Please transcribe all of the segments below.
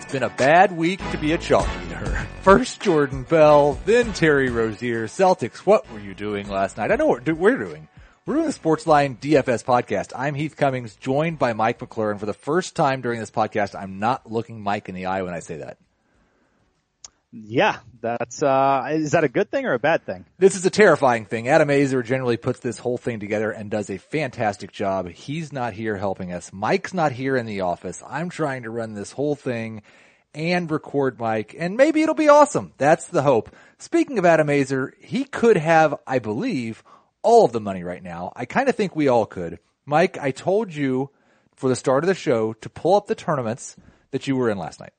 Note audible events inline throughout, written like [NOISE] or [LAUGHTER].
It's been a bad week to be a chalk eater. [LAUGHS] First Jordan Bell, then Terry Rozier. Celtics, what were you doing last night? I know what we're doing. We're doing the Sportsline DFS podcast. I'm Heath Cummings, joined by Mike McClure. And for the first time during this podcast, I'm not looking Mike in the eye when I say that. Yeah, that's uh is that a good thing or a bad thing? This is a terrifying thing. Adam Aizer generally puts this whole thing together and does a fantastic job. He's not here helping us. Mike's not here in the office. I'm trying to run this whole thing and record Mike and maybe it'll be awesome. That's the hope. Speaking of Adam Aizer, he could have, I believe, all of the money right now. I kind of think we all could. Mike, I told you for the start of the show to pull up the tournaments that you were in last night.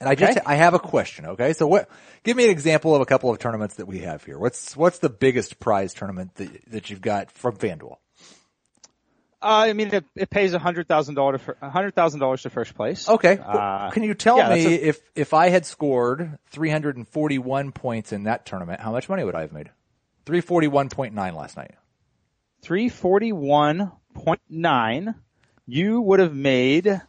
And I just, Okay. I have a question. Okay. So what, give me an example of a couple of tournaments that we have here. What's, what's the biggest prize tournament that, that you've got from FanDuel? Uh, I mean, it, it pays a hundred thousand dollars a hundred thousand dollars to first place. Okay. Uh, Can you tell yeah, me a- if, if I had scored 341 points in that tournament, how much money would I have made? 341.9 last night. Three forty one point nine. You would have made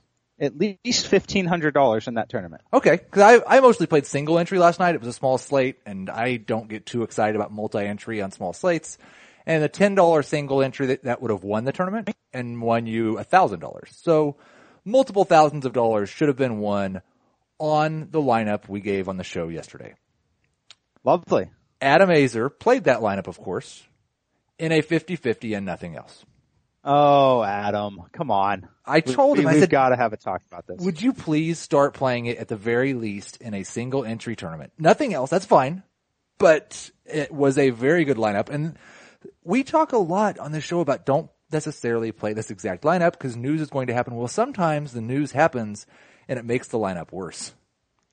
at least fifteen hundred dollars in that tournament. Okay, because I, I mostly played single entry last night. It was a small slate, and I don't get too excited about multi-entry on small slates. And the ten dollar single entry that, that would have won the tournament and won you a thousand dollars. So multiple thousands of dollars should have been won on the lineup we gave on the show yesterday. Lovely. Adam Aizer played that lineup, of course, in a 50-50 and nothing else. Oh, Adam, come on. I told we, him, I we've said, got to have a talk about this. would you please start playing it at the very least in a single entry tournament? Nothing else, that's fine. But it was a very good lineup. And we talk a lot on this show about don't necessarily play this exact lineup because news is going to happen. Well, sometimes the news happens and it makes the lineup worse.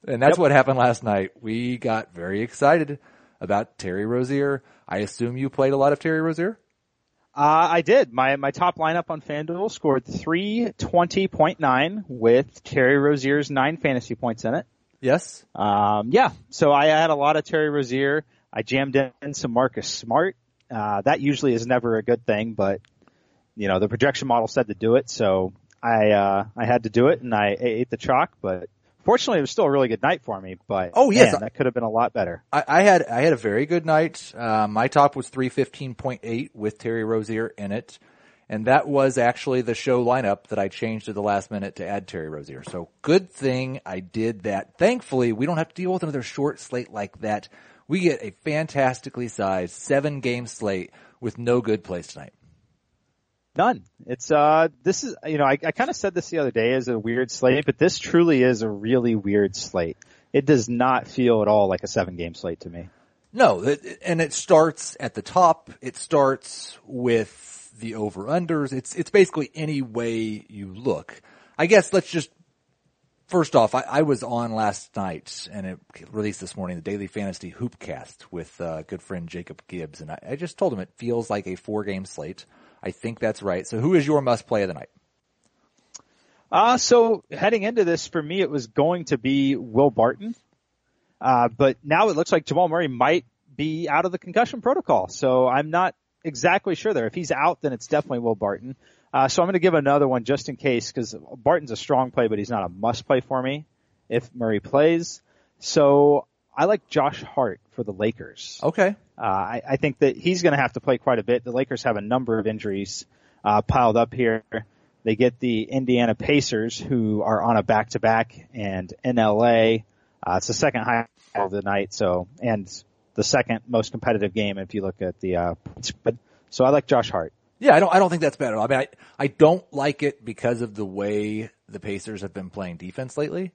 And that's Yep. what happened last night. We got very excited about Terry Rozier. I assume you played a lot of Terry Rozier? Uh, I did. My my top lineup on FanDuel scored three twenty point nine with Terry Rozier's nine fantasy points in it. Yes. Um, yeah, so I had a lot of Terry Rozier. I jammed in some Marcus Smart. Uh, that usually is never a good thing, but you know the projection model said to do it, so I uh, I had to do it, and I ate the chalk. But fortunately, it was still a really good night for me. But Oh, yes. man, that could have been a lot better. I, I had I had a very good night. Uh, my top was three fifteen point eight with Terry Rozier in it, and that was actually the show lineup that I changed at the last minute to add Terry Rozier. So good thing I did that. Thankfully, we don't have to deal with another short slate like that. We get a fantastically sized seven game slate with no good plays tonight. None. It's uh this is you know I, I kind of said this the other day as a weird slate, but this truly is a really weird slate. It does not feel at all like a seven game slate to me. No, it- and it starts at the top. It starts with the over unders. It's it's basically any way you look. I guess let's just first off. I, I was on last night and it released this morning the Daily Fantasy Hoopcast with uh, good friend Jacob Gibbs, and I, I just told him it feels like a four game slate. I think that's right. So who is your must play of the night? Uh, so heading into this, for me, it was going to be Will Barton. Uh, but now it looks like Jamal Murray might be out of the concussion protocol. So I'm not exactly sure there. If he's out, then it's definitely Will Barton. Uh, so I'm going to give another one just in case because Barton's a strong play, but he's not a must play for me if Murray plays. So I like Josh Hart for the Lakers. Okay. Uh, I, I think that he's going to have to play quite a bit. The Lakers have a number of injuries uh, piled up here. They get the Indiana Pacers, who are on a back-to-back, and in LA, uh, it's the second high of the night. So, and the second most competitive game if you look at the uh. So I like Josh Hart. Yeah, I don't. I don't think that's bad at all. I mean, I I don't like it because of the way the Pacers have been playing defense lately.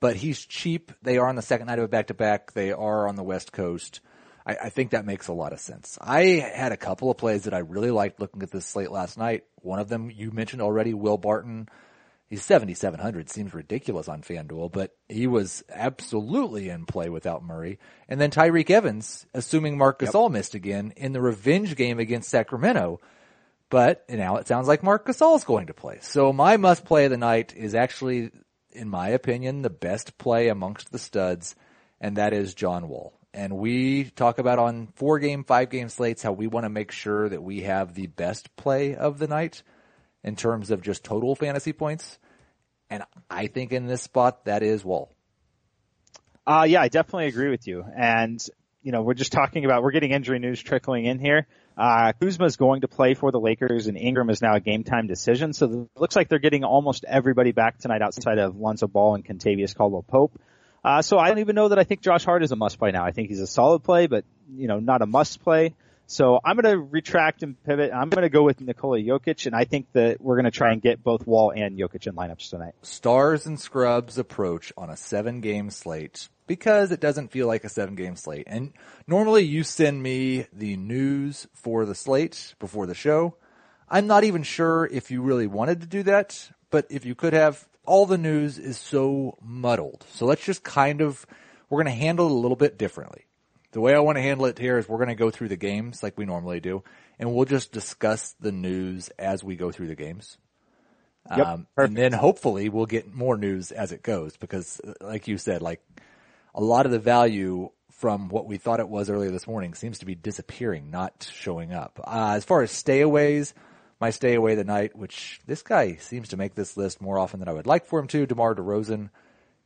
But he's cheap. They are on the second night of a back to back. They are on the West Coast. I, I think that makes a lot of sense. I had a couple of plays that I really liked looking at this slate last night. One of them you mentioned already, Will Barton. He's 7,700. Seems ridiculous on FanDuel, but he was absolutely in play without Murray. And then Tyreke Evans, assuming Marc Gasol missed again in the revenge game against Sacramento. But now it sounds like Marc Gasol is going to play. So my must play of the night is actually, in my opinion, the best play amongst the studs, and that is John Wall. And we talk about on four game, five game slates how we want to make sure that we have the best play of the night in terms of just total fantasy points. And I think in this spot, that is Wall. Uh, yeah, I definitely agree with you. And, you know, we're just talking about, we're getting injury news trickling in here. Uh, Kuzma is going to play for the Lakers and Ingram is now a game time decision. So it looks like they're getting almost everybody back tonight outside of Lonzo Ball and Kentavious Caldwell Pope. Uh, so I don't even know that I think Josh Hart is a must play now. I think he's a solid play, but, you know, not a must play. So I'm going to retract and pivot. I'm going to go with Nikola Jokic, and I think that we're going to try and get both Wall and Jokic in lineups tonight. Stars and scrubs approach on a seven game slate because it doesn't feel like a seven game slate. And normally you send me the news for the slate before the show. I'm not even sure if you really wanted to do that, but if you could have, all the news is so muddled. So let's just kind of, we're going to handle it a little bit differently. The way I want to handle it here is we're going to go through the games like we normally do, and we'll just discuss the news as we go through the games. Yep, um, and then hopefully we'll get more news as it goes because, like you said, like a lot of the value from what we thought it was earlier this morning seems to be disappearing, not showing up. Uh, as far as stayaways, my stay away the night, which this guy seems to make this list more often than I would like for him to, DeMar DeRozan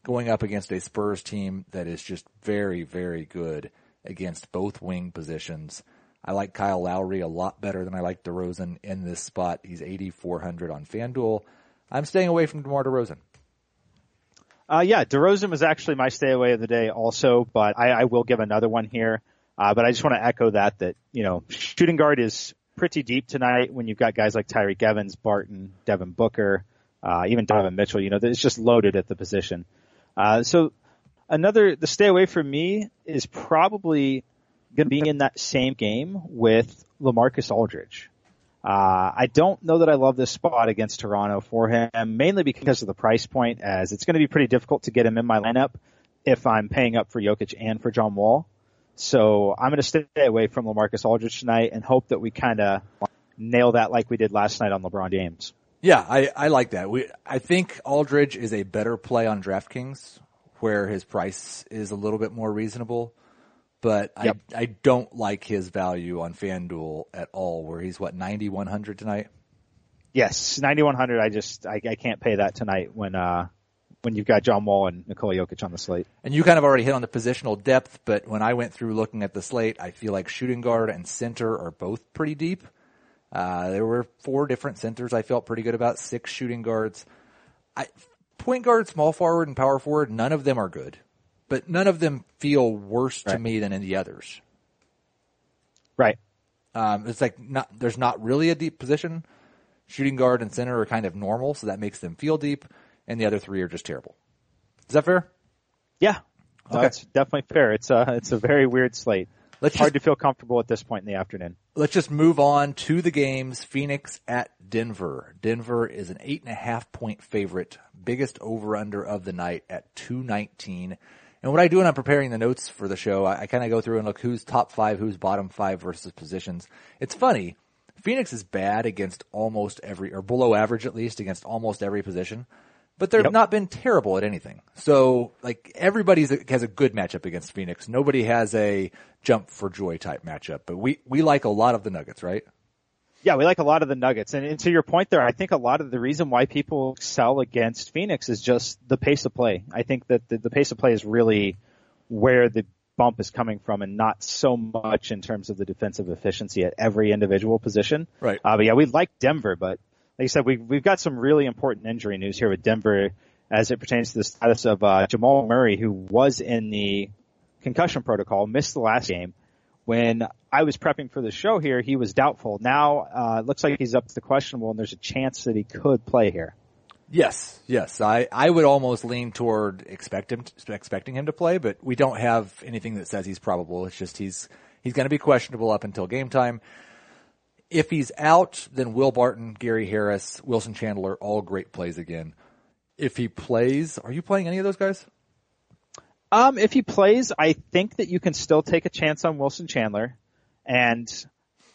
going up against a Spurs team that is just very, very good against both wing positions. I like Kyle Lowry a lot better than I like DeRozan in this spot. He's 8,400 on FanDuel. I'm staying away from DeMar DeRozan. Uh, yeah, DeRozan was actually my stay away of the day also, but I, I will give another one here. Uh, but I just want to echo that, that, you know, shooting guard is pretty deep tonight when you've got guys like Tyreke Evans, Barton, Devin Booker, uh, even Donovan Mitchell, you know, it's just loaded at the position. Uh, so another, the stay away from me is probably going to be in that same game with LaMarcus Aldridge. Uh, I don't know that I love this spot against Toronto for him, mainly because of the price point, as it's going to be pretty difficult to get him in my lineup if I'm paying up for Jokic and for John Wall. So I'm going to stay away from LaMarcus Aldridge tonight and hope that we kind of nail that like we did last night on LeBron James. Yeah, I, I like that. We, I think Aldridge is a better play on DraftKings where his price is a little bit more reasonable but yep. I I don't like his value on FanDuel at all. Where he's what ninety one hundred tonight. Yes, ninety one hundred. I just I, I can't pay that tonight when uh when you've got John Wall and Nikola Jokic on the slate. And you kind of already hit on the positional depth, but when I went through looking at the slate, I feel like shooting guard and center are both pretty deep. Uh, there were four different centers I felt pretty good about, six shooting guards. I, point guard, small forward, and power forward, none of them are good but none of them feel worse right. to me than any others. Right. Um, it's like not, there's not really a deep position. Shooting guard and center are kind of normal, so that makes them feel deep, and the other three are just terrible. Is that fair? Yeah. Okay. No, that's definitely fair. It's a, it's a very weird slate. Let's hard just, to feel comfortable at this point in the afternoon. Let's just move on to the games. Phoenix at Denver. Denver is an eight and a half point favorite. Biggest over under of the night at 219. And what I do when I'm preparing the notes for the show, I, I kind of go through and look who's top five, who's bottom five versus positions. It's funny. Phoenix is bad against almost every, or below average at least, against almost every position. But they've yep. not been terrible at anything. So, like, everybody has a good matchup against Phoenix. Nobody has a jump for joy type matchup. But we, we like a lot of the Nuggets, right? Yeah, we like a lot of the Nuggets. And, and, to your point there, I think a lot of the reason why people excel against Phoenix is just the pace of play. I think that the, the pace of play is really where the bump is coming from and not so much in terms of the defensive efficiency at every individual position. Right. Uh, but yeah, we like Denver, but like I said, we, we've got some really important injury news here with Denver as it pertains to the status of, uh, Jamal Murray, who was in the concussion protocol, missed the last game when I was prepping for the show here, he was doubtful. Now, uh, it looks like he's up to the questionable and there's a chance that he could play here. Yes, yes. I, I would almost lean toward expect him to, expecting him to play, but we don't have anything that says he's probable. It's just he's, he's going to be questionable up until game time. If he's out, then Will Barton, Gary Harris, Wilson Chandler, all great plays again. If he plays, are you playing any of those guys? Um, if he plays, I think that you can still take a chance on Wilson Chandler, and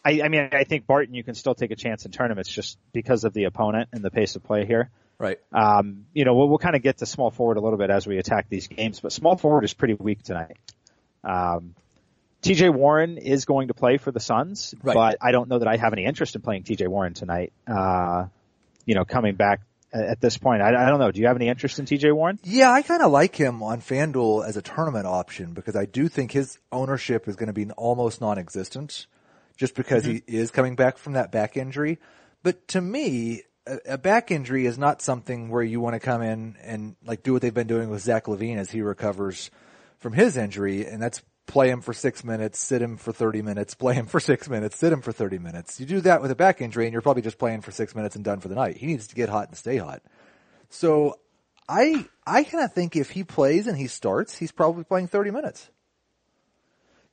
I, I mean, I think Barton you can still take a chance in tournaments just because of the opponent and the pace of play here. Right. Um, you know, we'll, we'll kind of get to small forward a little bit as we attack these games, but small forward is pretty weak tonight. Um, TJ Warren is going to play for the Suns, right. but I don't know that I have any interest in playing TJ Warren tonight. Uh, you know, coming back at this point. I, I don't know. Do you have any interest in TJ Warren? Yeah, I kind of like him on FanDuel as a tournament option because I do think his ownership is going to be almost non-existent just because mm-hmm. he is coming back from that back injury. But to me, a, a back injury is not something where you want to come in and like do what they've been doing with Zach LaVine as he recovers from his injury, and that's play him for six minutes, sit him for 30 minutes, play him for six minutes, sit him for 30 minutes. You do that with a back injury and you're probably just playing for six minutes and done for the night. He needs to get hot and stay hot. So I, I kind of think if he plays and he starts, he's probably playing 30 minutes.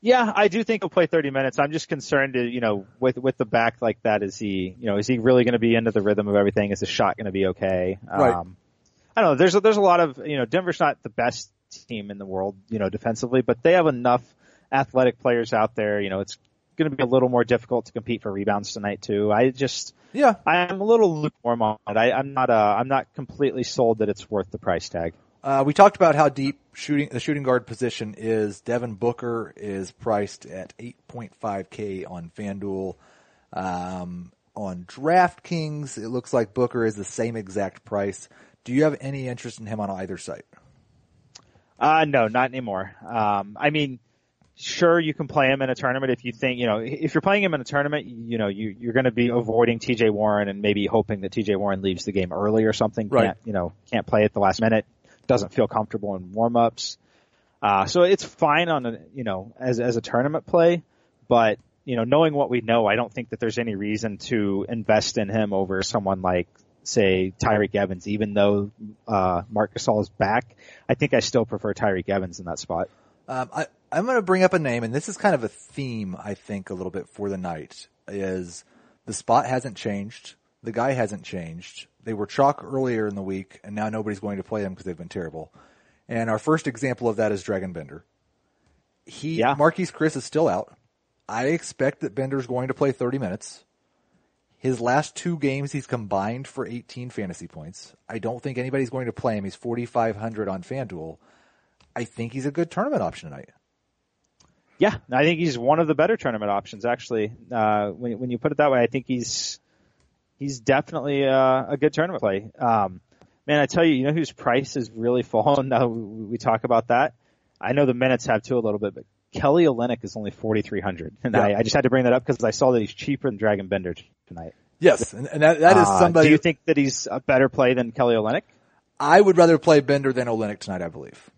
Yeah, I do think he'll play 30 minutes. I'm just concerned, to, you know, with with the back like that, is he, you know, is he really going to be into the rhythm of everything? Is the shot going to be okay? Right. Um, I don't know. There's a, there's a lot of, you know, Denver's not the best team in the world, you know, defensively, but they have enough athletic players out there. You know, it's going to be a little more difficult to compete for rebounds tonight too. I just, yeah, I'm a little lukewarm on it. I, I'm not, uh, I'm not completely sold that it's worth the price tag. Uh, we talked about how deep shooting the shooting guard position is. Devin Booker is priced at 8.5k on FanDuel. Um, on DraftKings, it looks like Booker is the same exact price. Do you have any interest in him on either site? Uh, no, not anymore. Um, I mean, sure, you can play him in a tournament if you think, you know, if you're playing him in a tournament, you know, you, you're going to be avoiding TJ Warren and maybe hoping that TJ Warren leaves the game early or something. Right. Can't, you know, can't play at the last minute, doesn't feel comfortable in warm-ups. Uh, so it's fine on a, you know, as, as a tournament play, but, you know, knowing what we know, I don't think that there's any reason to invest in him over someone like say Tyreke Evans, even though uh, Marc Gasol is back. I think I still prefer Tyreke Evans in that spot. Um, I, I'm going to bring up a name, and this is kind of a theme, I think, a little bit for the night. Is the spot hasn't changed, the guy hasn't changed. They were chalk earlier in the week, and now nobody's going to play them because they've been terrible. And our first example of that is Dragan Bender. He, yeah. Marquese Chriss is still out. I expect that Bender's going to play 30 minutes. His last two games, he's combined for 18 fantasy points. I don't think anybody's going to play him. He's 4,500 on FanDuel. I think he's a good tournament option tonight. Yeah, I think he's one of the better tournament options. Actually, uh, when when you put it that way, I think he's he's definitely a, a good tournament play. Um, man, I tell you, you know whose price has really [LAUGHS] fallen now we, we talk about that. I know the minutes have too a little bit, but Kelly Olynyk is only 4,300. [LAUGHS] And yeah. I, I, just had to bring that up because I saw that he's cheaper than Dragan Bender tonight. Yes, and, and that, that is uh, somebody. do you think that he's a better play than Kelly Olynyk? I would rather play Bender than Olynyk tonight, I believe.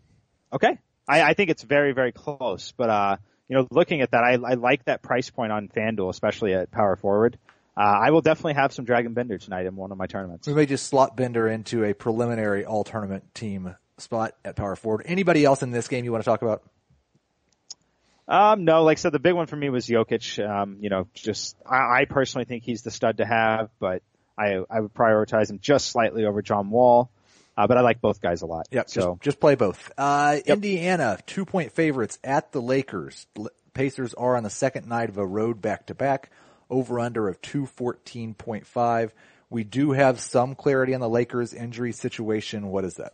Okay. I, I think it's very, very close, but, uh, you know, looking at that, I, I like that price point on FanDuel, especially at power forward. Uh, I will definitely have some Dragan Bender tonight in one of my tournaments. We may just slot Bender into a preliminary all tournament team spot at power forward. Anybody else in this game you want to talk about? Um, no, like I said, the big one for me was Jokic. Um, you know, just I, I personally think he's the stud to have, but I I would prioritize him just slightly over John Wall. Uh, but I like both guys a lot. Yeah, so just, just play both. Uh, yep. Indiana, two point favorites at the Lakers. Pacers are on the second night of a road back to back. Over under of 214.5. We do have some clarity on the Lakers injury situation. What is that?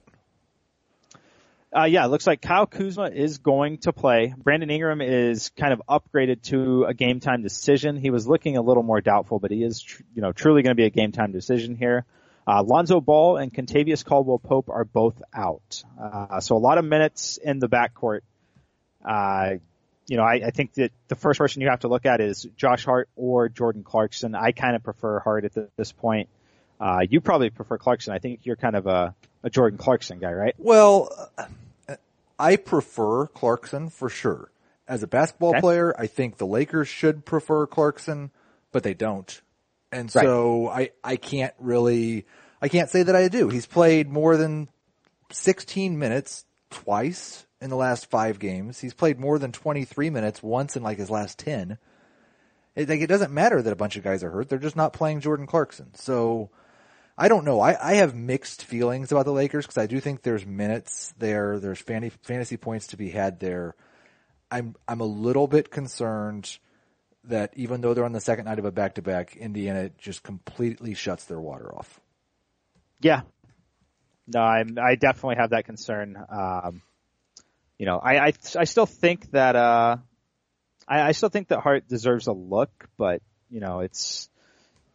Uh, yeah, it looks like Kyle Kuzma is going to play. Brandon Ingram is kind of upgraded to a game time decision. He was looking a little more doubtful, but he is, tr- you know, truly going to be a game time decision here. Uh, Lonzo Ball and Kentavious Caldwell Pope are both out. Uh, so a lot of minutes in the backcourt. Uh, you know, I, I, think that the first person you have to look at is Josh Hart or Jordan Clarkson. I kind of prefer Hart at the, this point. Uh, you probably prefer Clarkson. I think you're kind of a, a Jordan Clarkson guy, right? Well, I prefer Clarkson for sure. As a basketball okay. player, I think the Lakers should prefer Clarkson, but they don't. And so. I, I can't really, I can't say that I do. He's played more than 16 minutes twice in the last five games. He's played more than 23 minutes once in like his last 10. It, like, it doesn't matter that a bunch of guys are hurt. They're just not playing Jordan Clarkson. So I don't know. I, I have mixed feelings about the Lakers because I do think there's minutes there. There's fantasy, fantasy points to be had there. I'm, I'm a little bit concerned that even though they're on the second night of a back to back, Indiana just completely shuts their water off. Yeah. No, I'm, I definitely have that concern. Um, you know, I, I, I still think that, uh, I, I still think that Hart deserves a look, but, you know, it's,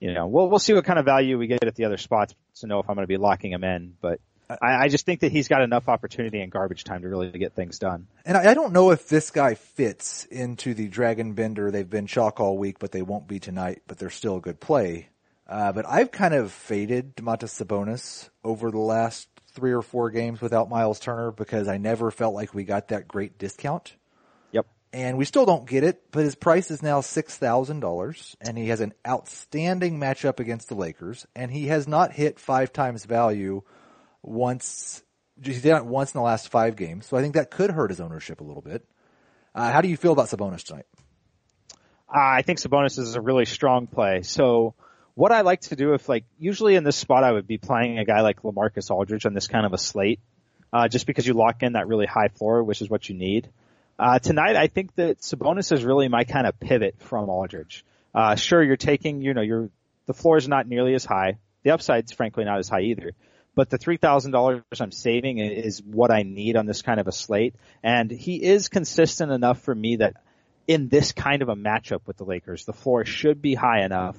you know, we'll we'll see what kind of value we get at the other spots to know if I'm going to be locking him in. But I, I just think that he's got enough opportunity and garbage time to really get things done. And I, I don't know if this guy fits into the Dragan Bender. They've been chalk all week, but they won't be tonight. But they're still a good play. Uh, but I've kind of faded Domantas Sabonis over the last three or four games without Miles Turner because I never felt like we got that great discount. And we still don't get it, but his price is now $6,000 and he has an outstanding matchup against the Lakers and he has not hit five times value once, he's done it once in the last five games. So I think that could hurt his ownership a little bit. Uh, how do you feel about Sabonis tonight? Uh, I think Sabonis is a really strong play. So what I like to do if like usually in this spot I would be playing a guy like LaMarcus Aldridge on this kind of a slate, uh, just because you lock in that really high floor, which is what you need. Uh, tonight I think that Sabonis is really my kind of pivot from Aldridge. Uh, sure you're taking, you know, your, the floor is not nearly as high. The upside's frankly not as high either. But the $3,000 I'm saving is what I need on this kind of a slate. And he is consistent enough for me that in this kind of a matchup with the Lakers, the floor should be high enough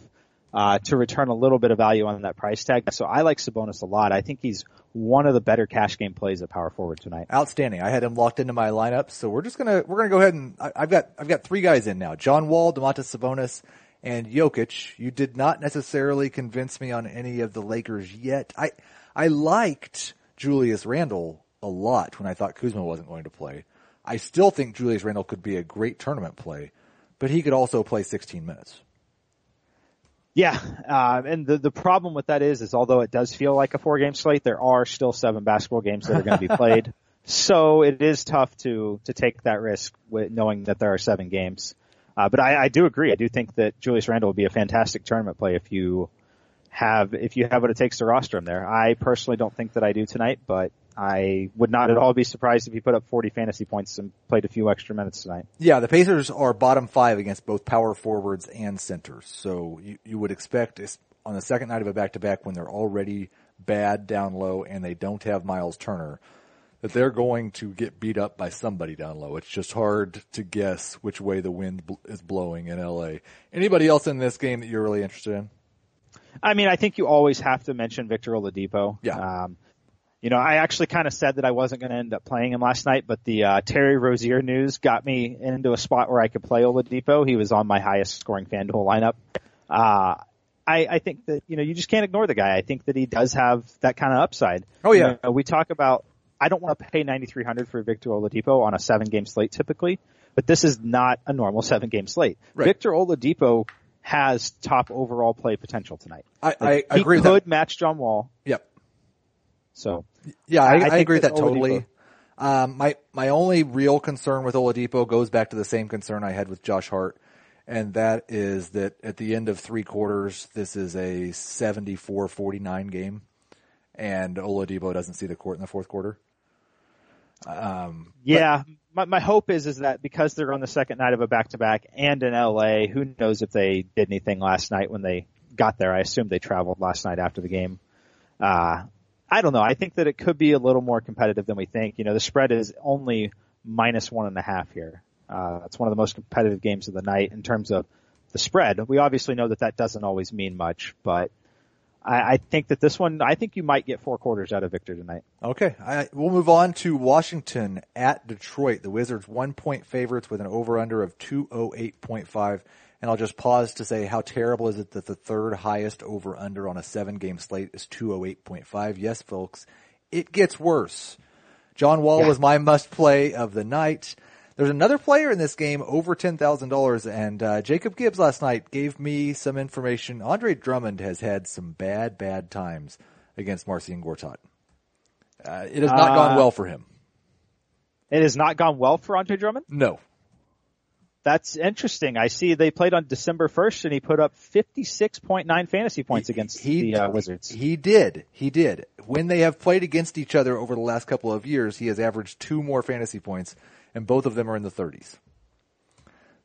uh, to return a little bit of value on that price tag. So I like Sabonis a lot. I think he's one of the better cash game plays at power forward tonight. Outstanding. I had him locked into my lineup, so we're just gonna we're gonna go ahead and I, have got I've got three guys in now: John Wall, Domantas Sabonis, and Jokic. You did not necessarily convince me on any of the Lakers yet. I I liked Julius Randle a lot when I thought Kuzma wasn't going to play. I still think Julius Randle could be a great tournament play, but he could also play 16 minutes. Yeah, uh, and the the problem with that is, is although it does feel like a four game slate, there are still seven basketball games that are going to be played. [LAUGHS] so it is tough to to take that risk with knowing that there are seven games. Uh, but I, I do agree. I do think that Julius Randle would be a fantastic tournament play if you have if you have what it takes to roster him there. I personally don't think that I do tonight, but I would not at all be surprised if he put up 40 fantasy points and played a few extra minutes tonight. Yeah, the Pacers are bottom five against both power forwards and centers. So you, you would expect on the second night of a back to back when they're already bad down low and they don't have Miles Turner, that they're going to get beat up by somebody down low. It's just hard to guess which way the wind is blowing in LA. Anybody else in this game that you're really interested in? I mean, I think you always have to mention Victor Oladipo. Yeah. Um, you know, I actually kind of said that I wasn't going to end up playing him last night, but the uh, Terry Rozier news got me into a spot where I could play Oladipo. He was on my highest scoring FanDuel lineup. Uh, I, I think that you know you just can't ignore the guy. I think that he does have that kind of upside. Oh yeah, you know, we talk about. I don't want to pay ninety three hundred for Victor Oladipo on a seven game slate typically, but this is not a normal seven game slate. Right. Victor Oladipo has top overall play potential tonight. I, I he agree. could match John Wall. Yep. So yeah, I, I, I, I agree with that totally. Um, my my only real concern with Oladipo goes back to the same concern I had with Josh Hart, and that is that at the end of three quarters, this is a 74-49 game, and Oladipo doesn't see the court in the fourth quarter. Um, yeah, my my hope is is that because they're on the second night of a back to back and in LA, who knows if they did anything last night when they got there? I assume they traveled last night after the game. Uh, I don't know. I think that it could be a little more competitive than we think. You know, the spread is only minus one and a half here. Uh, it's one of the most competitive games of the night in terms of the spread. We obviously know that that doesn't always mean much, but I, I think that this one, I think you might get four quarters out of Victor tonight. Okay, I, we'll move on to Washington at Detroit. The Wizards one point favorites with an over under of two oh eight point five. And I'll just pause to say how terrible is it that the third highest over under on a seven game slate is 208.5. Yes, folks, it gets worse. John Wall Yeah. was my must play of the night. There's another player in this game over $10,000 and uh, Jacob Gibbs last night gave me some information. Andre Drummond has had some bad, bad times against Marcin Gortat. Uh, it has not Uh, gone well for him. It has not gone well for Andre Drummond. No. That's interesting. I see they played on December 1st and he put up 56.9 fantasy points against the uh, Wizards. He did. He did. When they have played against each other over the last couple of years, he has averaged two more fantasy points, and both of them are in the 30s.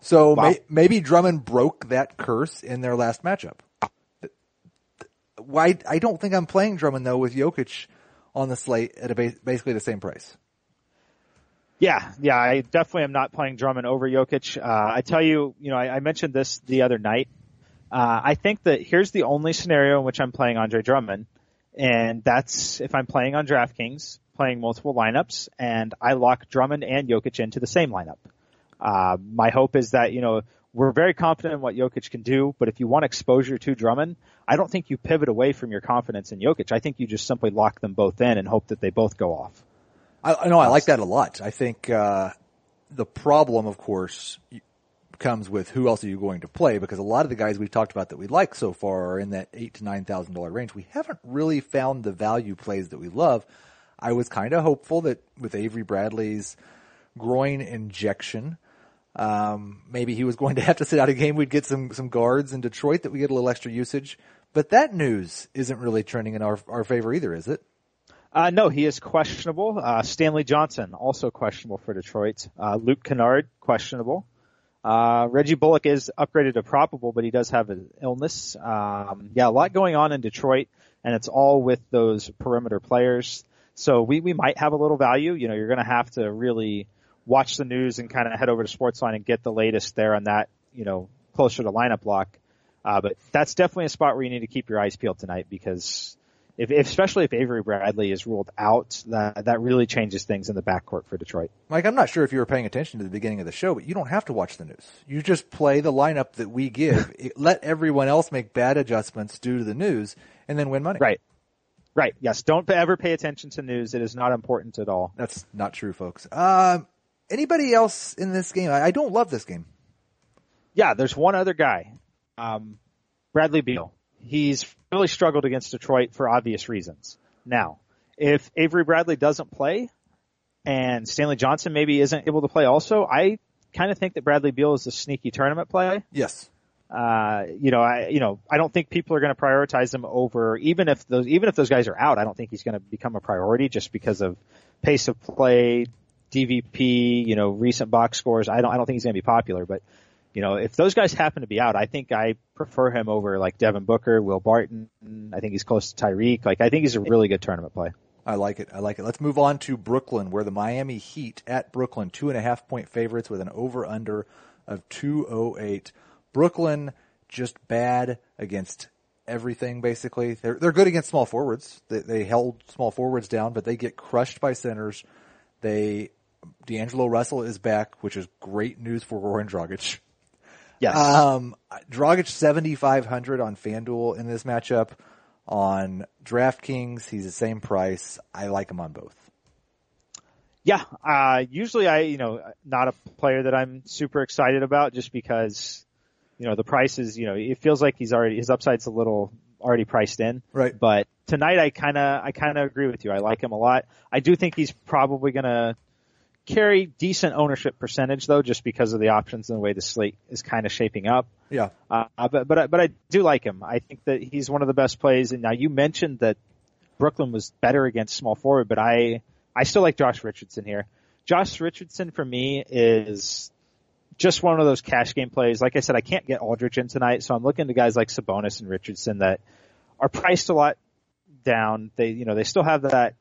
So Wow. may, maybe Drummond broke that curse in their last matchup. Why? I don't think I'm playing Drummond though with Jokic on the slate at a ba- basically the same price. Yeah, yeah, I definitely am not playing Drummond over Jokic. Uh, I tell you, you know, I, I mentioned this the other night. Uh, I think that here's the only scenario in which I'm playing Andre Drummond, and that's if I'm playing on DraftKings, playing multiple lineups, and I lock Drummond and Jokic into the same lineup. Uh, my hope is that, you know, we're very confident in what Jokic can do, but if you want exposure to Drummond, I don't think you pivot away from your confidence in Jokic. I think you just simply lock them both in and hope that they both go off. I know I like that a lot. I think uh, the problem, of course, comes with who else are you going to play because a lot of the guys we've talked about that we like so far are in that eight to nine thousand dollar range. We haven't really found the value plays that we love. I was kind of hopeful that with Avery Bradley's groin injection, um, maybe he was going to have to sit out a game. We'd get some some guards in Detroit that we get a little extra usage. But that news isn't really trending in our our favor either, is it? Uh, no, he is questionable. Uh, Stanley Johnson also questionable for Detroit. Uh, Luke Kennard questionable. Uh, Reggie Bullock is upgraded to probable, but he does have an illness. Um, yeah, a lot going on in Detroit, and it's all with those perimeter players. So we, we might have a little value. You know, you're going to have to really watch the news and kind of head over to Sportsline and get the latest there on that, you know, closer to lineup lock. Uh, but that's definitely a spot where you need to keep your eyes peeled tonight because if, if, especially if Avery Bradley is ruled out, that that really changes things in the backcourt for Detroit. Mike, I'm not sure if you were paying attention to the beginning of the show, but you don't have to watch the news. You just play the lineup that we give. [LAUGHS] let everyone else make bad adjustments due to the news, and then win money. Right. Right. Yes. Don't ever pay attention to news. It is not important at all. That's not true, folks. Um, anybody else in this game? I, I, don't love this game. Yeah, there's one other guy, um, Bradley Beal. He's really struggled against Detroit for obvious reasons. Now, if Avery Bradley doesn't play and Stanley Johnson maybe isn't able to play also, I kind of think that Bradley Beal is a sneaky tournament play. Yes. Uh, you know, I, you know, I don't think people are going to prioritize him over, even if those, even if those guys are out, I don't think he's going to become a priority just because of pace of play, DVP, you know, recent box scores. I don't, I don't think he's going to be popular, but you know, if those guys happen to be out, I think I prefer him over like Devin Booker, Will Barton. I think he's close to Tyreke. Like I think he's a really good tournament play. I like it. I like it. Let's move on to Brooklyn, where the Miami Heat at Brooklyn, two and a half point favorites with an over under of 208. Brooklyn just bad against everything basically. They're they're good against small forwards. They they held small forwards down, but they get crushed by centers. They D'Angelo Russell is back, which is great news for Goran Dragic. Yes. Um, Dragic 7,500 on FanDuel in this matchup. On DraftKings, he's the same price. I like him on both. Yeah, uh, usually I, you know, not a player that I'm super excited about just because, you know, the price is, you know, it feels like he's already, his upside's a little already priced in. Right. But tonight I kind of, I kind of agree with you. I like him a lot. I do think he's probably going to carry decent ownership percentage though, just because of the options and the way the slate is kind of shaping up. Yeah. Uh, but but but I do like him. I think that he's one of the best plays. And now you mentioned that Brooklyn was better against small forward, but I I still like Josh Richardson here. Josh Richardson for me is just one of those cash game plays. Like I said, I can't get Aldridge in tonight, so I'm looking to guys like Sabonis and Richardson that are priced a lot down. They, you know, they still have that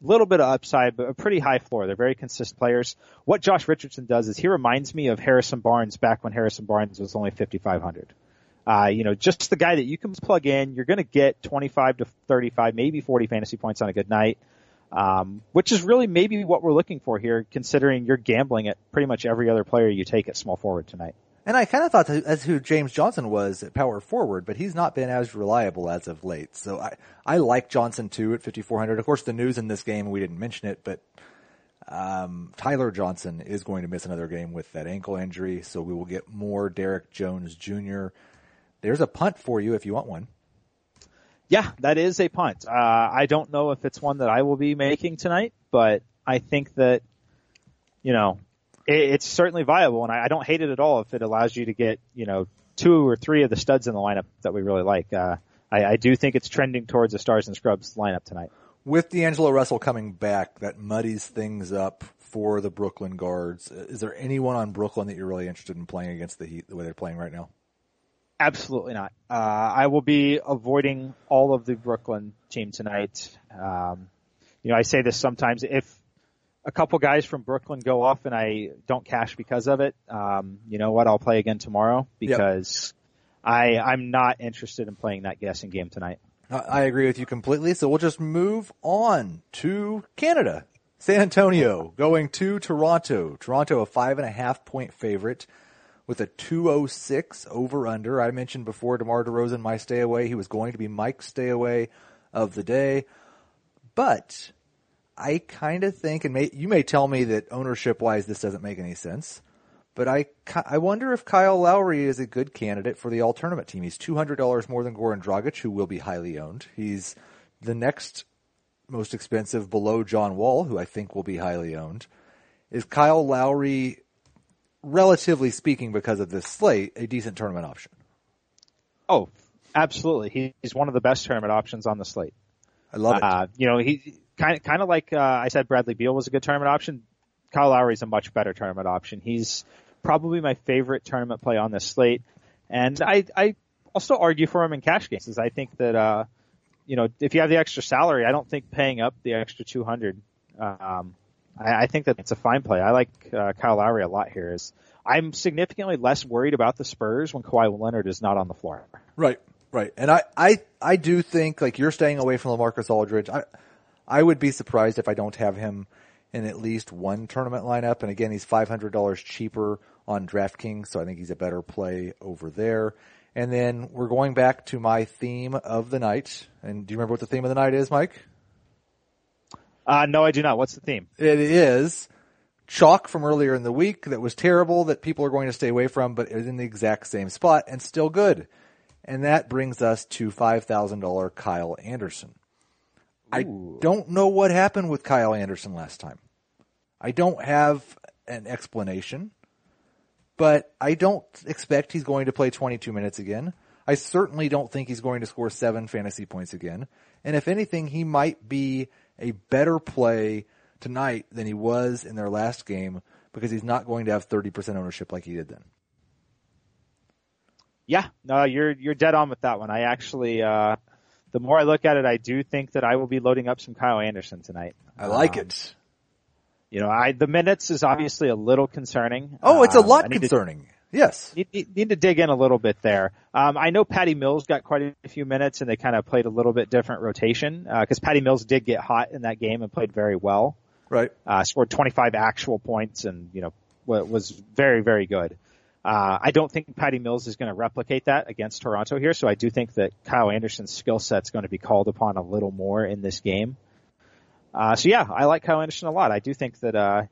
little bit of upside, but a pretty high floor. They're very consistent players. What Josh Richardson does is he reminds me of Harrison Barnes back when Harrison Barnes was only 5,500. Uh, you know, just the guy that you can plug in. You're going to get 25 to 35, maybe 40 fantasy points on a good night. Um, which is really maybe what we're looking for here, considering you're gambling at pretty much every other player you take at small forward tonight. And I kind of thought that's who James Johnson was at power forward, but he's not been as reliable as of late. So I, I like Johnson too at 5,400. Of course, the news in this game, we didn't mention it, but, um, Tyler Johnson is going to miss another game with that ankle injury. So we will get more Derrick Jones Jr. There's a punt for you if you want one. Yeah, that is a punt. Uh, I don't know if it's one that I will be making tonight, but I think that, you know, it's certainly viable, and I, I, don't hate it at all if it allows you to get you know two or three of the studs in the lineup that we really like. Uh, I, I, do think it's trending towards the stars and scrubs lineup tonight. With D'Angelo Russell coming back, that muddies things up for the Brooklyn guards. Is there anyone on Brooklyn that you're really interested in playing against the Heat the way they're playing right now? Absolutely not. Uh, I will be avoiding all of the Brooklyn team tonight. Um, you know, I say this sometimes. If a couple guys from Brooklyn go off and I don't cash because of it, um, you know what? I'll play again tomorrow because I I'm not interested in playing that guessing game tonight. I agree with you completely. So we'll just move on to Canada. San Antonio going to Toronto. Toronto a five and a half point favorite with a 206 over under. I mentioned before DeMar DeRozan, my stay away. He was going to be Mike's stay away of the day. But I kind of think, and may, you may tell me that ownership wise, this doesn't make any sense. But I, I wonder if Kyle Lowry is a good candidate for the all tournament team. He's $200 more than Goran Dragic, who will be highly owned. He's the next most expensive below John Wall, who I think will be highly owned. Is Kyle Lowry, relatively speaking, because of this slate, a decent tournament option? Oh, absolutely. He's one of the best tournament options on the slate. I love it. Uh, you know, he kind of, kind of like, uh, I said Bradley Beal was a good tournament option. Kyle Lowry is a much better tournament option. He's probably my favorite tournament play on this slate. And I, I, I'll still argue for him in cash games. I think that, uh, you know, if you have the extra salary, I don't think paying up the extra 200, um, I, I think that it's a fine play. I like, uh, Kyle Lowry a lot here is I'm significantly less worried about the Spurs when Kawhi Leonard is not on the floor. Right, right. And I, I, I do think like you're staying away from LaMarcus Aldridge. I, I would be surprised if I don't have him in at least one tournament lineup. And again, he's $500 cheaper on DraftKings. So I think he's a better play over there. And then we're going back to my theme of the night. And do you remember what the theme of the night is, Mike? Uh, no, I do not. What's the theme? It is chalk from earlier in the week that was terrible that people are going to stay away from, but it was in the exact same spot and still good. And that brings us to $5,000 Kyle Anderson. Ooh. I don't know what happened with Kyle Anderson last time. I don't have an explanation but I don't expect he's going to play 22 minutes again. I certainly don't think he's going to score seven fantasy points again. And if anything, he might be a better play tonight than he was in their last game because he's not going to have 30% ownership like he did then. Yeah, no, you're, you're dead on with that one. I actually, uh, the more I look at it, I do think that I will be loading up some Kyle Anderson tonight. I like um, it. You know, I, the minutes is obviously a little concerning. Oh, it's a um, lot um, concerning. To, yes. Need, need, to dig in a little bit there. Um, I know Patty Mills got quite a few minutes and they kind of played a little bit different rotation, uh, cause Patty Mills did get hot in that game and played very well. Right. Uh, scored 25 actual points and, you know, was very, very good. Uh, I don't think Patty Mills is going to replicate that against Toronto here, so I do think that Kyle Anderson's skill set is going to be called upon a little more in this game. Uh, so yeah, I like Kyle Anderson a lot. I do think that, uh,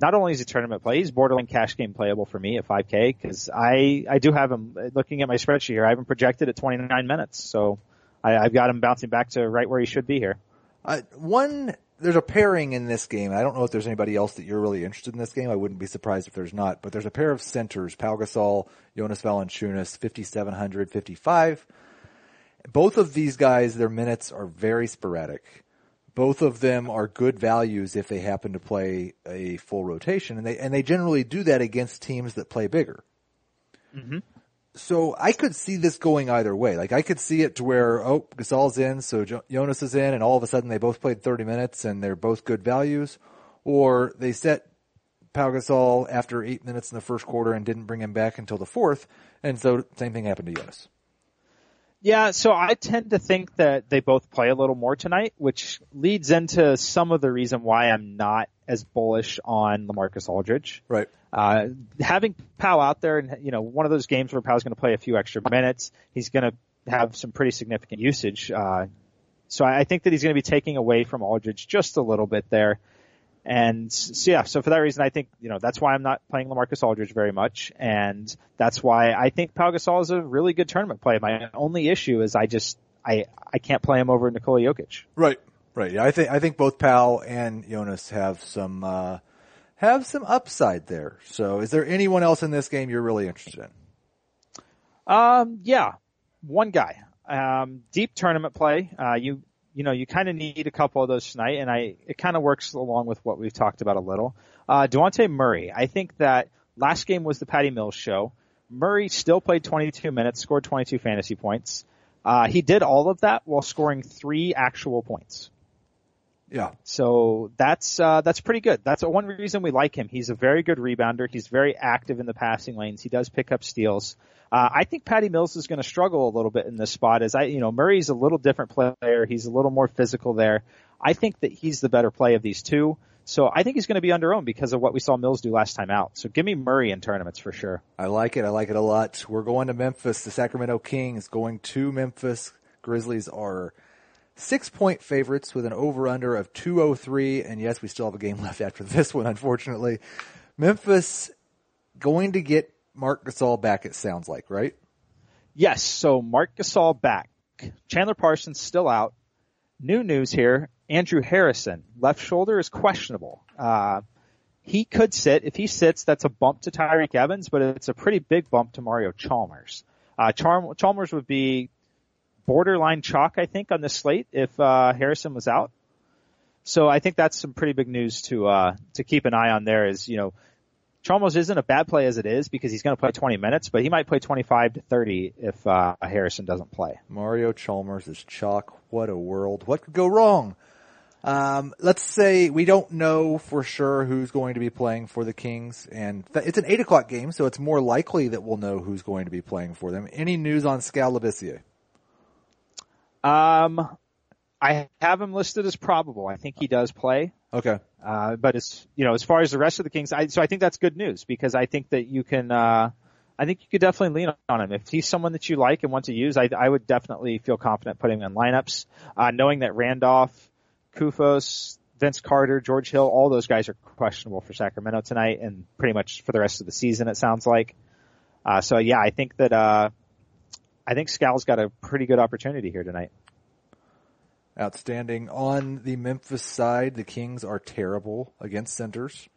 not only is he tournament play, he's borderline cash game playable for me at 5K because I, I do have him looking at my spreadsheet here. I have him projected at 29 minutes. So I, I've got him bouncing back to right where he should be here. Uh, one, there's a pairing in this game. I don't know if there's anybody else that you're really interested in this game. I wouldn't be surprised if there's not, but there's a pair of centers, Pau Gasol, Jonas Valanciunas, 5,700, 55. Both of these guys, their minutes are very sporadic both of them are good values if they happen to play a full rotation, and they and they generally do that against teams that play bigger. Mm-hmm. So I could see this going either way. Like I could see it to where oh Gasol's in, so Jonas is in, and all of a sudden they both played 30 minutes and they're both good values, or they set Pau Gasol after eight minutes in the first quarter and didn't bring him back until the fourth, and so same thing happened to Jonas. Yeah, so I tend to think that they both play a little more tonight, which leads into some of the reason why I'm not as bullish on LaMarcus Aldridge. Right. Uh, having Powell out there and, you know, one of those games where Pau's going to play a few extra minutes, he's going to have some pretty significant usage. Uh, so I think that he's going to be taking away from Aldridge just a little bit there. And so yeah, so for that reason, I think, you know, that's why I'm not playing LaMarcus Aldridge very much. And that's why I think Pau Gasol is a really good tournament play. My only issue is I just, I, I can't play him over Nikola Jokic. Right. Right. Yeah, I think, I think both Pau and Jonas have some, uh, have some upside there. So is there anyone else in this game you're really interested in? Um, yeah, one guy. Um, deep tournament play. Uh, you you know, you kind of need a couple of those tonight, and I it kind of works along with what we've talked about a little. Uh, Dejounte Murray, I think that last game was the Patty Mills show. Murray still played 22 minutes, scored 22 fantasy points. Uh, he did all of that while scoring three actual points. Yeah. So that's uh, that's pretty good. That's one reason we like him. He's a very good rebounder. He's very active in the passing lanes. He does pick up steals. Uh, I think Patty Mills is going to struggle a little bit in this spot. As I, you know, Murray's a little different player. He's a little more physical there. I think that he's the better play of these two. So I think he's going to be under owned because of what we saw Mills do last time out. So give me Murray in tournaments for sure. I like it. I like it a lot. We're going to Memphis. The Sacramento Kings going to Memphis. Grizzlies are six point favorites with an over under of 203. And yes, we still have a game [LAUGHS] left after this one, unfortunately. Memphis going to get Marc Gasol back, it sounds like, right? Yes. So Marc Gasol back. Chandler Parsons still out. New news here. Andrew Harrison, left shoulder is questionable. Uh, he could sit. If he sits, that's a bump to Tyreke Evans, but it's a pretty big bump to Mario Chalmers. Uh, Chalmers would be borderline chalk, I think, on the slate if uh, Harrison was out. So I think that's some pretty big news to uh, to keep an eye on. There is, you know, Chalmers isn't a bad play as it is because he's going to play 20 minutes, but he might play 25 to 30 if uh, Harrison doesn't play. Mario Chalmers is chalk. What a world! What could go wrong? Um, let's say we don't know for sure who's going to be playing for the Kings, and th- it's an eight o'clock game, so it's more likely that we'll know who's going to be playing for them. Any news on Skal Labissiere? Um, I have him listed as probable. I think he does play. Okay. Uh, but as you know, as far as the rest of the Kings, I, so I think that's good news because I think that you can. Uh, I think you could definitely lean on him if he's someone that you like and want to use. I, I would definitely feel confident putting him in lineups, uh, knowing that Randolph, Koufos, Vince Carter, George Hill, all those guys are questionable for Sacramento tonight and pretty much for the rest of the season. It sounds like. Uh, so yeah, I think that uh, I think Skal's got a pretty good opportunity here tonight. Outstanding. On the Memphis side, the Kings are terrible against centers.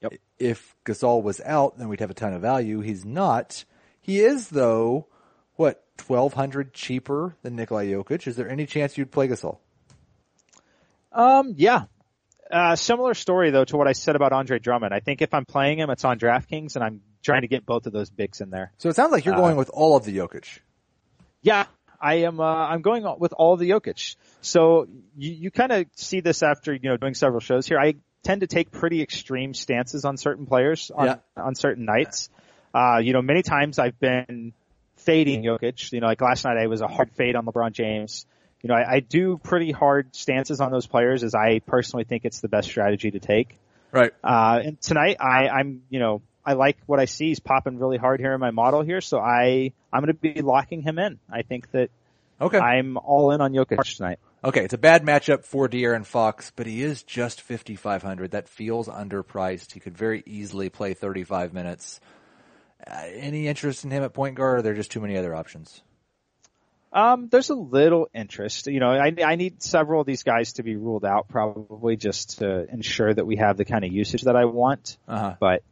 Yep. If Gasol was out, then we'd have a ton of value. He's not. He is though, what, 1200 cheaper than Nikola Jokic? Is there any chance you'd play Gasol? Um, yeah. Uh, similar story though to what I said about Andre Drummond. I think if I'm playing him, it's on DraftKings and I'm trying to get both of those bigs in there. So it sounds like you're uh, going with all of the Jokic. Yeah, I am. Uh, I'm going with all the Jokic. So you, you kind of see this after you know doing several shows here. I tend to take pretty extreme stances on certain players on yeah. on certain nights. Uh, you know, many times I've been fading Jokic. You know, like last night I was a hard fade on LeBron James. You know, I, I do pretty hard stances on those players as I personally think it's the best strategy to take. Right. Uh, and tonight I, I'm, you know, I like what I see. He's popping really hard here in my model here, so I I'm going to be locking him in. I think that okay. I'm all in on Jokic tonight. Okay, it's a bad matchup for De'Aaron Fox, but he is just 5,500. That feels underpriced. He could very easily play 35 minutes. Uh, any interest in him at point guard, or are there just too many other options? Um, there's a little interest. You know, I, I need several of these guys to be ruled out probably just to ensure that we have the kind of usage that I want. Uh-huh. But,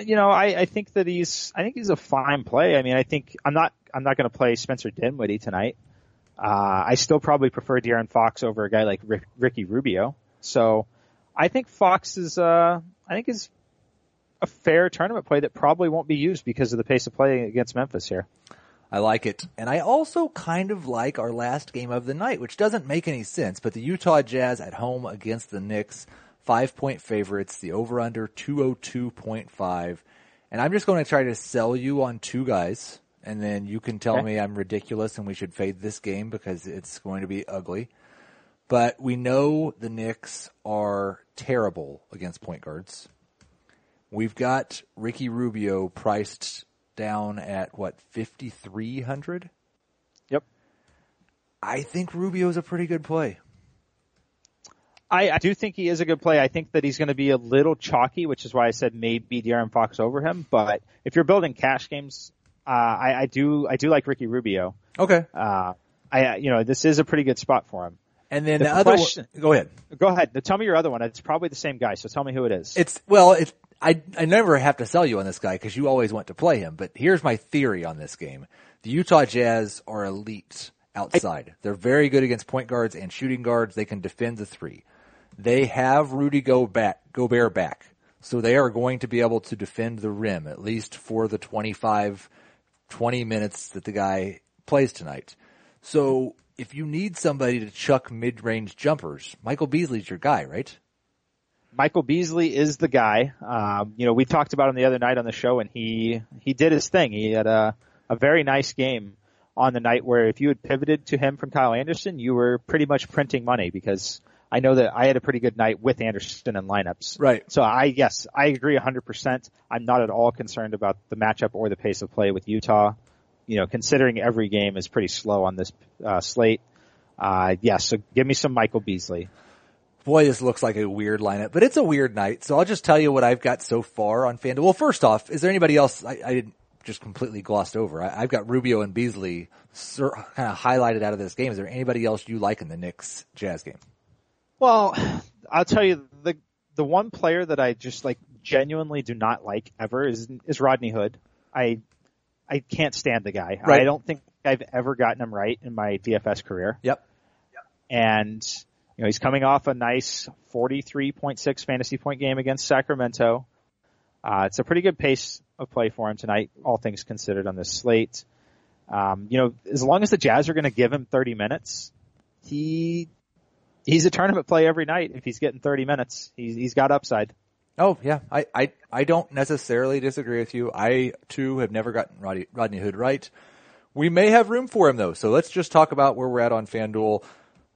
you know, I, I think that he's, I think he's a fine play. I mean, I think I'm not, I'm not going to play Spencer Dinwiddie tonight. Uh, I still probably prefer De'Aaron Fox over a guy like Rick, Ricky Rubio. So I think Fox is, uh, I think is a fair tournament play that probably won't be used because of the pace of play against Memphis here. I like it. And I also kind of like our last game of the night, which doesn't make any sense, but the Utah Jazz at home against the Knicks, five point favorites, the over under 202.5. And I'm just going to try to sell you on two guys and then you can tell okay. me I'm ridiculous and we should fade this game because it's going to be ugly. But we know the Knicks are terrible against point guards. We've got Ricky Rubio priced down at what, 5,300? Yep. I think Rubio is a pretty good play. I, I, do think he is a good play. I think that he's going to be a little chalky, which is why I said maybe De'Aaron Fox over him. But if you're building cash games, uh, I, I do I do like Ricky Rubio. Okay. Uh, I you know this is a pretty good spot for him. And then the, the other question, one, go ahead. Go ahead. Tell me your other one. It's probably the same guy. So tell me who it is. It's well, it's I I never have to sell you on this guy because you always want to play him. But here's my theory on this game: the Utah Jazz are elite outside. They're very good against point guards and shooting guards. They can defend the three. They have Rudy Gobert back, so they are going to be able to defend the rim at least for the 25 20 minutes that the guy plays tonight. So if you need somebody to chuck mid-range jumpers, Michael Beasley's your guy, right? Michael Beasley is the guy. Um, you know, we talked about him the other night on the show, and he he did his thing. He had a a very nice game on the night where if you had pivoted to him from Kyle Anderson, you were pretty much printing money because I know that I had a pretty good night with Anderson in lineups. Right. So I yes, I agree 100%. I'm not at all concerned about the matchup or the pace of play with Utah. You know, considering every game is pretty slow on this uh, slate. Uh, yes, yeah, so give me some Michael Beasley. Boy, this looks like a weird lineup, but it's a weird night. So I'll just tell you what I've got so far on FanDuel. Well, first off, is there anybody else I, I didn't just completely glossed over? I, have got Rubio and Beasley kind of highlighted out of this game. Is there anybody else you like in the Knicks Jazz game? Well, I'll tell you the the one player that I just like genuinely do not like ever is is Rodney Hood. I I can't stand the guy. Right. I don't think I've ever gotten him right in my DFS career. Yep. And you know, he's coming off a nice 43.6 fantasy point game against Sacramento. Uh, it's a pretty good pace of play for him tonight, all things considered on this slate. Um, you know, as long as the Jazz are going to give him 30 minutes, he he's a tournament play every night. If he's getting 30 minutes, he's he's got upside. Oh yeah, I I I don't necessarily disagree with you. I too have never gotten Rodney, Rodney Hood right. We may have room for him though, so let's just talk about where we're at on FanDuel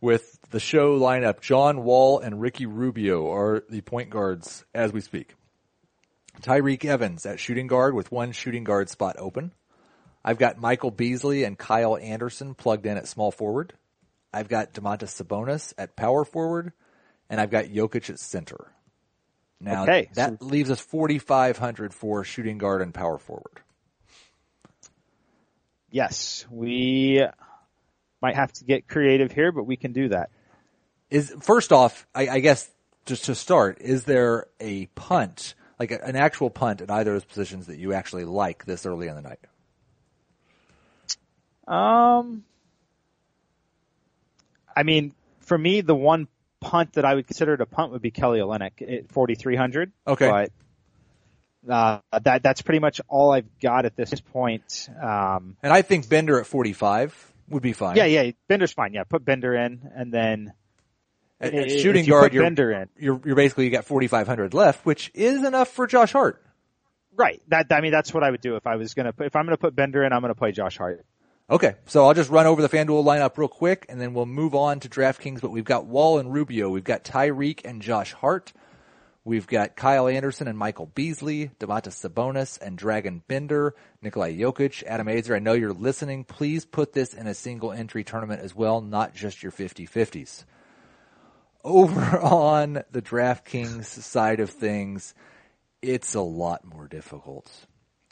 with the show lineup. John Wall and Ricky Rubio are the point guards as we speak. Tyreke Evans at shooting guard with one shooting guard spot open. I've got Michael Beasley and Kyle Anderson plugged in at small forward. I've got Domantas Sabonis at power forward, and I've got Jokic at center. Now okay, that so leaves us 4,500 for shooting guard and power forward. Yes, we might have to get creative here, but we can do that. Is first off, I, I guess just to start, is there a punt, like a, an actual punt at either of those positions that you actually like this early in the night? Um, I mean, for me, the one punt that I would consider a punt would be Kelly Olynyk at 4,300. Okay. But, uh, that, that's pretty much all I've got at this point. Um, and I think Bender at 45 would be fine. Yeah, yeah, Bender's fine. Yeah, put Bender in and then at, at shooting you guard, you're, Bender in. You're, you're basically, you got 4,500 left, which is enough for Josh Hart. Right. That, I mean, that's what I would do if I was gonna put, if I'm gonna put Bender in, I'm gonna play Josh Hart. Okay, so I'll just run over the FanDuel lineup real quick, and then we'll move on to DraftKings. But we've got Wall and Rubio, we've got Tyreke and Josh Hart, we've got Kyle Anderson and Michael Beasley, Domantas Sabonis and Dragan Bender, Nikolai Jokic, Adam Aizer. I know you're listening. Please put this in a single entry tournament as well, not just your 50-50s. Over [LAUGHS] on the DraftKings side of things, it's a lot more difficult.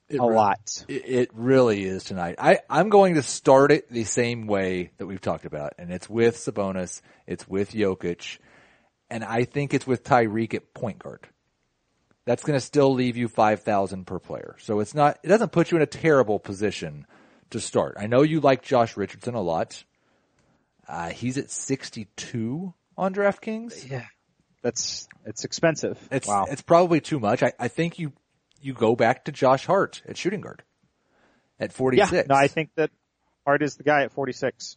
It a lot. It, really is tonight. I, I'm going to start it the same way that we've talked about, and it's with Sabonis, it's with Jokic, and I think it's with Tyreke at point guard. That's going to still leave you 5,000 per player. So it's not, it doesn't put you in a terrible position to start. I know you like Josh Richardson a lot. Uh, he's at 62 on DraftKings. Yeah. That's, it's expensive. It's, wow. it's probably too much. I, I think you you go back to Josh Hart at shooting guard at 46. Yeah, no, I think that Hart is the guy at 46.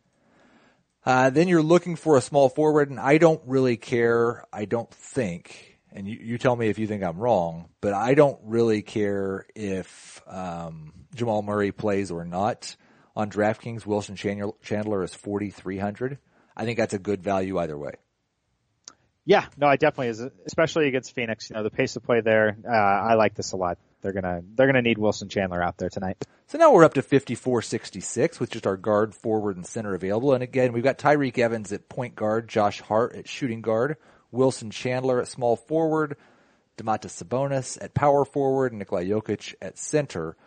Uh, then you're looking for a small forward, and I don't really care. I don't think, and you, you tell me if you think I'm wrong, but I don't really care if um, Jamal Murray plays or not. On DraftKings, Wilson Chandler is 4,300. I think that's a good value either way. Yeah, no, I definitely is, especially against Phoenix. You know, the pace of play there, uh, I like this a lot. They're gonna, they're gonna need Wilson Chandler out there tonight. So now we're up to 54-66 with just our guard, forward, and center available. And again, we've got Tyreke Evans at point guard, Josh Hart at shooting guard, Wilson Chandler at small forward, Domantas Sabonis at power forward, Nikolai Jokic at center.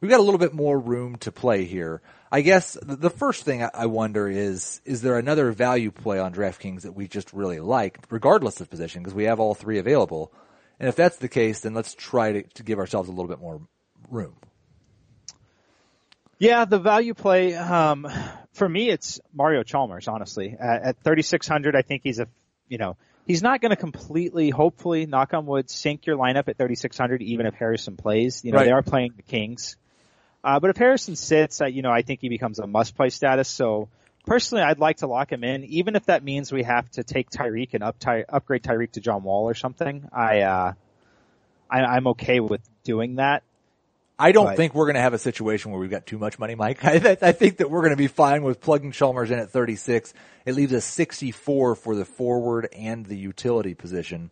We've got a little bit more room to play here. I guess the first thing I wonder is, is there another value play on DraftKings that we just really like, regardless of position, because we have all three available? And if that's the case, then let's try to, to give ourselves a little bit more room. Yeah, the value play, um, for me, it's Mario Chalmers, honestly. At, at 3,600, I think he's a, you know, he's not going to completely, hopefully, knock on wood, sink your lineup at 3,600, even if Harrison plays. You know, right. they are playing the Kings. Uh, but if Harrison sits, uh, you know, I think he becomes a must-play status. So personally, I'd like to lock him in, even if that means we have to take Tyreke and up Ty- upgrade Tyreke to John Wall or something. I, uh, I, I'm okay with doing that. I don't Right. think we're going to have a situation where we've got too much money, Mike. [LAUGHS] I, I think that we're going to be fine with plugging Chalmers in at 36. It leaves us 64 for the forward and the utility position.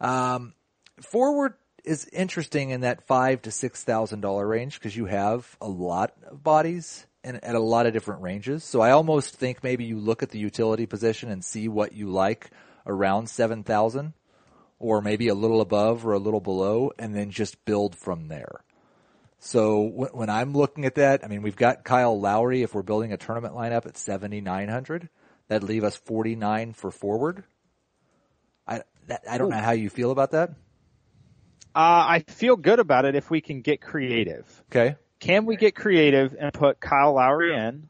Um, forward is interesting in that five to six thousand dollar range because you have a lot of bodies and at a lot of different ranges. So I almost think maybe you look at the utility position and see what you like around seven thousand, or maybe a little above or a little below, and then just build from there. So when, when I'm looking at that, I mean, we've got Kyle Lowry. If we're building a tournament lineup at 7,900, that'd leave us 49 for forward. I, that, I don't know how you feel about that. Uh, I feel good about it if we can get creative. Okay. Can we get creative and put Kyle Lowry in?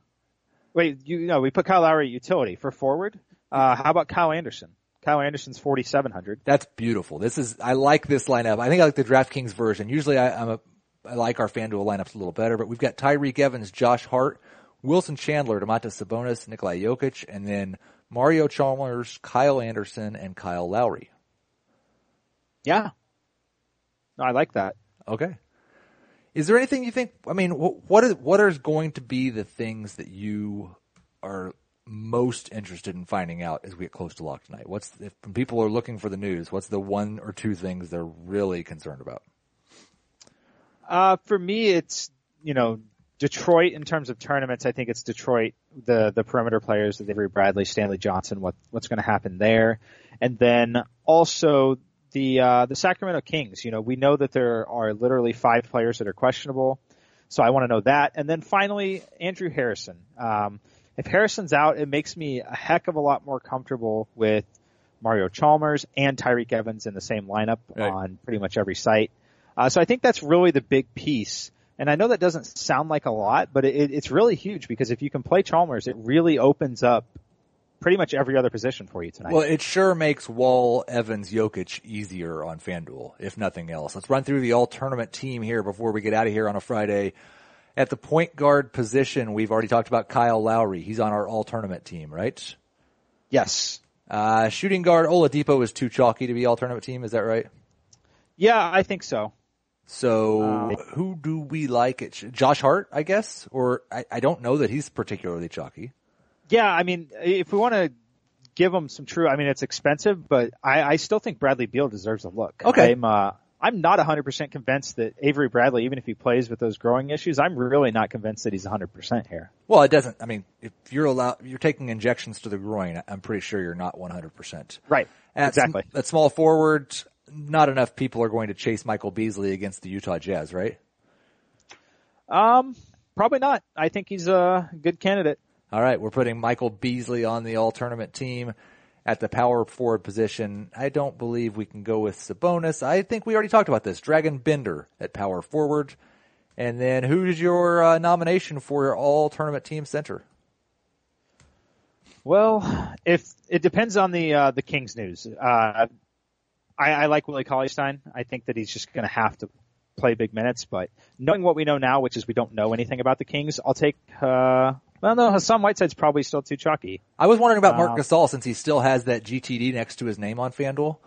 Wait, you know, we put Kyle Lowry at utility for forward. Uh, how about Kyle Anderson? Kyle Anderson's 4,700. That's beautiful. This is, I like this lineup. I think I like the DraftKings version. Usually I, I'm a, I like our FanDuel lineups a little better, but we've got Tyreke Evans, Josh Hart, Wilson Chandler, Domantas Sabonis, Nikolai Jokic, and then Mario Chalmers, Kyle Anderson, and Kyle Lowry. Yeah. No, I like that. Okay. Is there anything you think? I mean, wh- what is what is going to be the things that you are most interested in finding out as we get close to lock tonight? What's if people are looking for the news? What's the one or two things they're really concerned about? Uh, for me, it's, you know, Detroit in terms of tournaments. I think it's Detroit, the, the perimeter players, the Avery Bradley, Stanley Johnson, what, what's going to happen there. And then also the, uh, the Sacramento Kings. You know, we know that there are literally five players that are questionable. So I want to know that. And then finally, Andrew Harrison. Um, if Harrison's out, it makes me a heck of a lot more comfortable with Mario Chalmers and Tyreke Evans in the same lineup Right. on pretty much every site. Uh, so I think that's really the big piece. And I know that doesn't sound like a lot, but it, it's really huge because if you can play Chalmers, it really opens up pretty much every other position for you tonight. Well, it sure makes Wall, Evans, Jokic easier on FanDuel, if nothing else. Let's run through the all tournament team here before we get out of here on a Friday. At the point guard position, we've already talked about Kyle Lowry. He's on our all tournament team, right? yes. Uh, shooting guard Oladipo is too chalky to be all tournament team. Is that right? Yeah, I think so. So Uh, who do we like? It Josh Hart, I guess, or I, I don't know that he's particularly chalky. Yeah, I mean, if we want to give him some true, I mean, it's expensive, but I, I still think Bradley Beal deserves a look. Okay. I'm, uh, I'm not 100% convinced that Avery Bradley, even if he plays with those growing issues, I'm really not convinced that he's 100% here. Well, it doesn't. I mean, if you're allowed, you're taking injections to the groin. I'm pretty sure you're not 100. percent Right. At exactly. sm- at small forward, not enough people are going to chase Michael Beasley against the Utah Jazz, right? Um, probably not. I think he's a good candidate. All right, we're putting Michael Beasley on the all tournament team at the power forward position. I don't believe we can go with Sabonis. I think we already talked about this. Dragan Bender at power forward. And then who's your uh, nomination for your all tournament team center? Well, if it depends on the uh, the Kings news. Uh, I, I like Willie Cauley Stein. I think that he's just going to have to play big minutes. But knowing what we know now, which is we don't know anything about the Kings, I'll take. Uh, well, no, Hassan Whiteside's probably still too chalky. I was wondering about Marc Um, Gasol since he still has that GTD next to his name on FanDuel.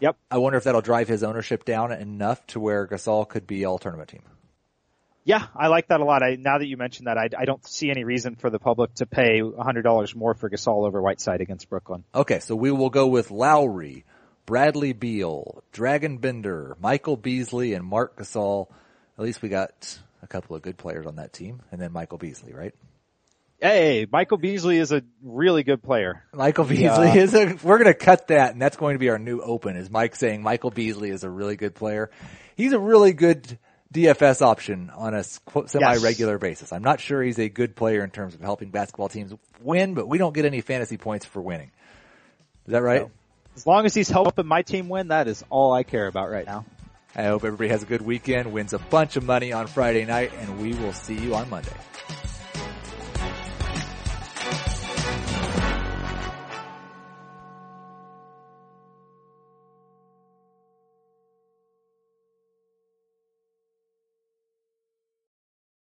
Yep. I wonder if that'll drive his ownership down enough to where Gasol could be all tournament team. Yeah, I like that a lot. I, now that you mentioned that, I, I don't see any reason for the public to pay $100 more for Gasol over Whiteside against Brooklyn. Okay, so we will go with Lowry, Bradley Beal, Dragan Bender, Michael Beasley, and Marc Gasol. At least we got a couple of good players on that team, and then Michael Beasley, right? Hey, Michael Beasley is a really good player. Michael Beasley is a, we're going to cut that and that's going to be our new open is Mike saying Michael Beasley is a really good player. He's a really good DFS option on a semi-regular basis. I'm not sure he's a good player in terms of helping basketball teams win, but we don't get any fantasy points for winning. Is that right? No. As long as he's helping my team win, that is all I care about right now. I hope everybody has a good weekend, wins a bunch of money on Friday night, and we will see you on Monday.